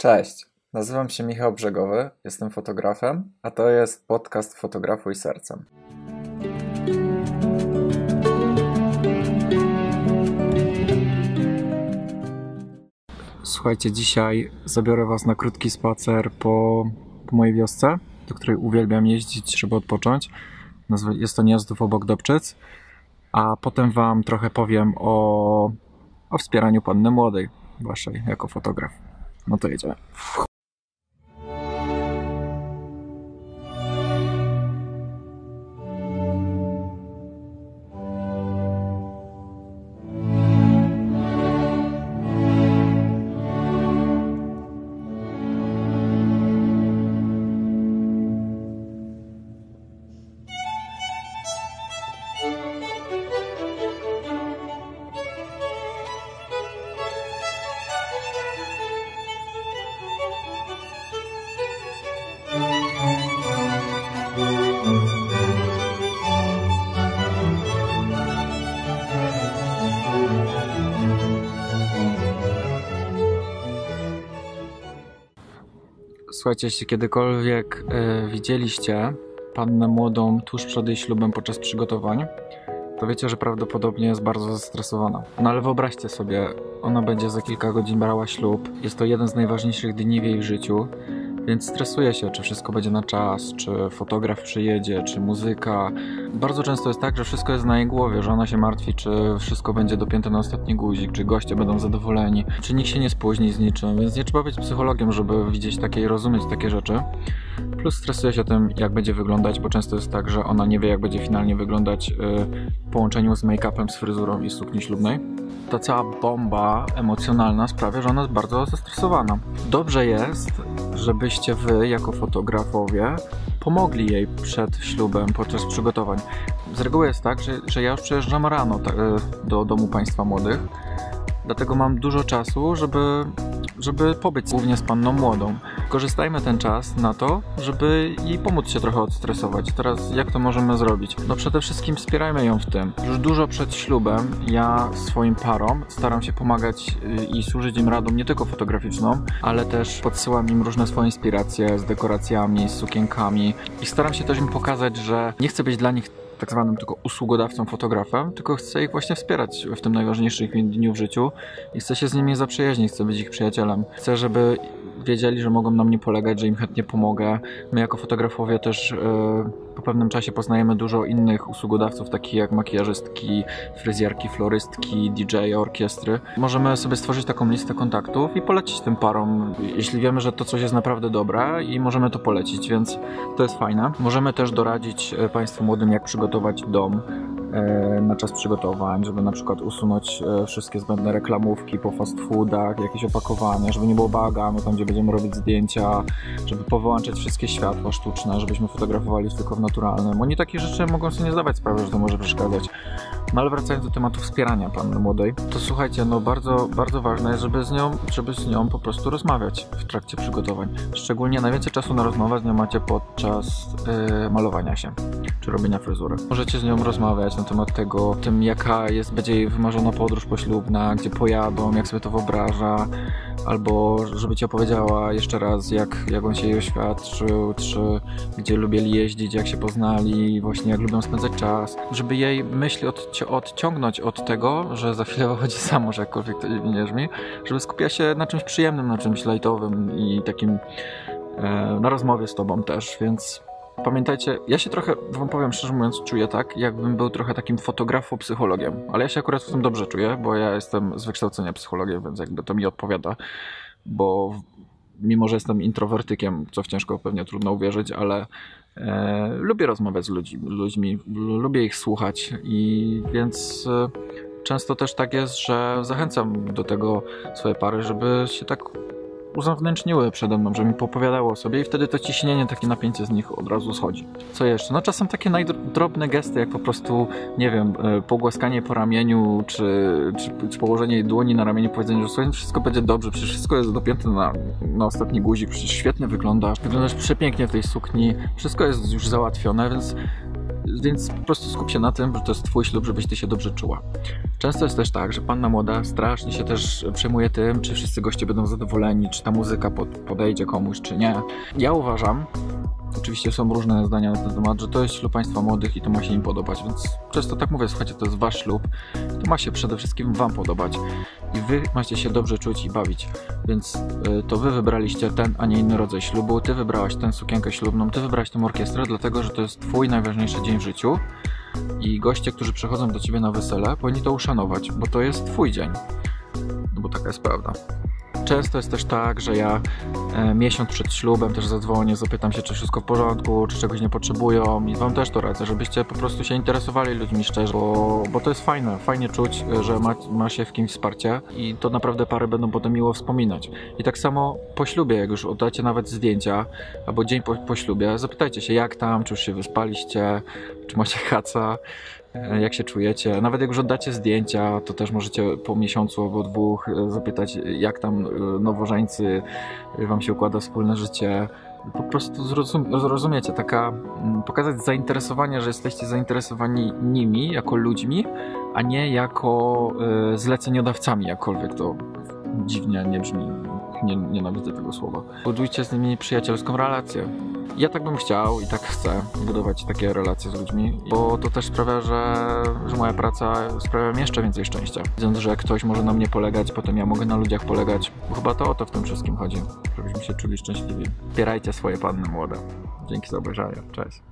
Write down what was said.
Cześć, nazywam się Michał Brzegowy, jestem fotografem, a to jest podcast Fotografuj Sercem. Słuchajcie, dzisiaj zabiorę Was na krótki spacer po, po mojej wiosce, do której uwielbiam jeździć, żeby odpocząć. Jest to Niazdów obok Dobczyc, a potem Wam trochę powiem o, o wspieraniu panny młodej Waszej jako fotograf. No to jedziemy. Słuchajcie, jeśli kiedykolwiek y, widzieliście pannę młodą tuż przed jej ślubem podczas przygotowań, to wiecie, że prawdopodobnie jest bardzo zestresowana. No ale wyobraźcie sobie, ona będzie za kilka godzin brała ślub. Jest to jeden z najważniejszych dni w jej życiu więc stresuje się, czy wszystko będzie na czas, czy fotograf przyjedzie, czy muzyka. Bardzo często jest tak, że wszystko jest na jej głowie, że ona się martwi, czy wszystko będzie dopięte na ostatni guzik, czy goście będą zadowoleni, czy nikt się nie spóźni z niczym, więc nie trzeba być psychologiem, żeby widzieć takie i rozumieć takie rzeczy. Plus stresuje się tym, jak będzie wyglądać, bo często jest tak, że ona nie wie, jak będzie finalnie wyglądać w połączeniu z make-upem, z fryzurą i sukni ślubnej. Ta cała bomba emocjonalna sprawia, że ona jest bardzo zestresowana. Dobrze jest, żebyście wy, jako fotografowie, pomogli jej przed ślubem, podczas przygotowań. Z reguły jest tak, że, że ja już przyjeżdżam rano do domu państwa młodych, dlatego mam dużo czasu, żeby żeby pobyć głównie z panną młodą. Korzystajmy ten czas na to, żeby jej pomóc się trochę odstresować. Teraz jak to możemy zrobić? No przede wszystkim wspierajmy ją w tym. Już dużo przed ślubem ja swoim parom staram się pomagać y, i służyć im radą nie tylko fotograficzną, ale też podsyłam im różne swoje inspiracje z dekoracjami, z sukienkami i staram się też im pokazać, że nie chcę być dla nich tak zwanym tylko usługodawcą, fotografem, tylko chcę ich właśnie wspierać w tym najważniejszym dniu w życiu i chcę się z nimi zaprzyjaźnić, chcę być ich przyjacielem. Chcę, żeby wiedzieli, że mogą na mnie polegać, że im chętnie pomogę. My jako fotografowie też yy, po pewnym czasie poznajemy dużo innych usługodawców, takich jak makijażystki, fryzjerki, florystki, DJ, orkiestry. Możemy sobie stworzyć taką listę kontaktów i polecić tym parom, jeśli wiemy, że to coś jest naprawdę dobre i możemy to polecić, więc to jest fajne. Możemy też doradzić e, Państwu młodym, jak przygotować dom E, na czas przygotowań, żeby na przykład usunąć e, wszystkie zbędne reklamówki po fast foodach, jakieś opakowania, żeby nie było baganu tam, gdzie będziemy robić zdjęcia, żeby powyłączać wszystkie światła sztuczne, żebyśmy fotografowali tylko w naturalnym. Oni takie rzeczy mogą sobie nie zdawać sprawy, że to może przeszkadzać. No ale wracając do tematu wspierania panny młodej, to słuchajcie, no bardzo, bardzo ważne jest, żeby z nią, żeby z nią po prostu rozmawiać w trakcie przygotowań. Szczególnie najwięcej czasu na rozmowę z nią macie podczas yy, malowania się, czy robienia fryzury. Możecie z nią rozmawiać na temat tego, tym jaka jest, będzie jej wymarzona podróż poślubna, gdzie pojadą, jak sobie to wyobraża, albo żeby ci opowiedziała jeszcze raz, jak, jak on się jej oświadczył, czy gdzie lubieli jeździć, jak się poznali, właśnie jak lubią spędzać czas, żeby jej myśli od, odciągnąć od tego, że za chwilę wychodzi samo, że jakkolwiek to nie brzmi, żeby skupiała się na czymś przyjemnym, na czymś lajtowym i takim e, na rozmowie z tobą też, więc Pamiętajcie, ja się trochę, wam powiem szczerze mówiąc, czuję tak, jakbym był trochę takim fotografo-psychologiem, ale ja się akurat w tym dobrze czuję, bo ja jestem z wykształcenia psychologiem, więc jakby to mi odpowiada, bo mimo, że jestem introwertykiem, co w ciężko pewnie trudno uwierzyć, ale e, lubię rozmawiać z ludźmi, ludźmi, lubię ich słuchać i więc e, często też tak jest, że zachęcam do tego swoje pary, żeby się tak uzewnętrzniły przede mną, że mi popowiadało sobie i wtedy to ciśnienie, takie napięcie z nich od razu schodzi. Co jeszcze? No czasem takie najdrobne gesty, jak po prostu, nie wiem, e, pogłaskanie po ramieniu, czy, czy, czy położenie dłoni na ramieniu, powiedzenie, że słuchaj, wszystko będzie dobrze, przecież wszystko jest dopięte na, na ostatni guzik, przecież świetnie wyglądasz, wyglądasz przepięknie w tej sukni, wszystko jest już załatwione, więc więc po prostu skup się na tym, że to jest twój ślub, żebyś ty się dobrze czuła. Często jest też tak, że panna młoda strasznie się też przejmuje tym, czy wszyscy goście będą zadowoleni, czy ta muzyka pod, podejdzie komuś, czy nie. Ja uważam, Oczywiście są różne zdania na ten temat, że to jest ślub państwa młodych i to ma się im podobać, więc często tak mówię, słuchajcie, to jest wasz ślub, to ma się przede wszystkim wam podobać i wy macie się dobrze czuć i bawić, więc y, to wy wybraliście ten, a nie inny rodzaj ślubu, ty wybrałaś tę sukienkę ślubną, ty wybrałaś tę orkiestrę, dlatego, że to jest twój najważniejszy dzień w życiu. I goście, którzy przychodzą do ciebie na wesele, powinni to uszanować, bo to jest twój dzień, no bo taka jest prawda. Często jest też tak, że ja e, miesiąc przed ślubem też zadzwonię, zapytam się, czy wszystko w porządku, czy czegoś nie potrzebują i wam też to radzę, żebyście po prostu się interesowali ludźmi szczerze, bo, bo to jest fajne, fajnie czuć, że ma, ma się w kimś wsparcie i to naprawdę pary będą potem miło wspominać. I tak samo po ślubie, jak już oddacie nawet zdjęcia, albo dzień po, po ślubie, zapytajcie się jak tam, czy już się wyspaliście, czy macie haca, jak się czujecie. Nawet jak już oddacie zdjęcia, to też możecie po miesiącu albo dwóch e, zapytać, jak tam e, nowożeńcy, e, wam się układa wspólne życie. Po prostu zrozum zrozumiecie, taka mm, pokazać zainteresowanie, że jesteście zainteresowani nimi jako ludźmi, a nie jako e, zleceniodawcami, jakkolwiek to dziwnie nie brzmi. Nie, nienawidzę tego słowa. Budujcie z nimi przyjacielską relację. Ja tak bym chciał i tak chcę budować takie relacje z ludźmi, bo to też sprawia, że, że moja praca sprawia mi jeszcze więcej szczęścia. Widząc, że ktoś może na mnie polegać, potem ja mogę na ludziach polegać. Bo chyba to o to w tym wszystkim chodzi, żebyśmy się czuli szczęśliwi. Wspierajcie swoje panny młode. Dzięki za obejrzenie. Cześć.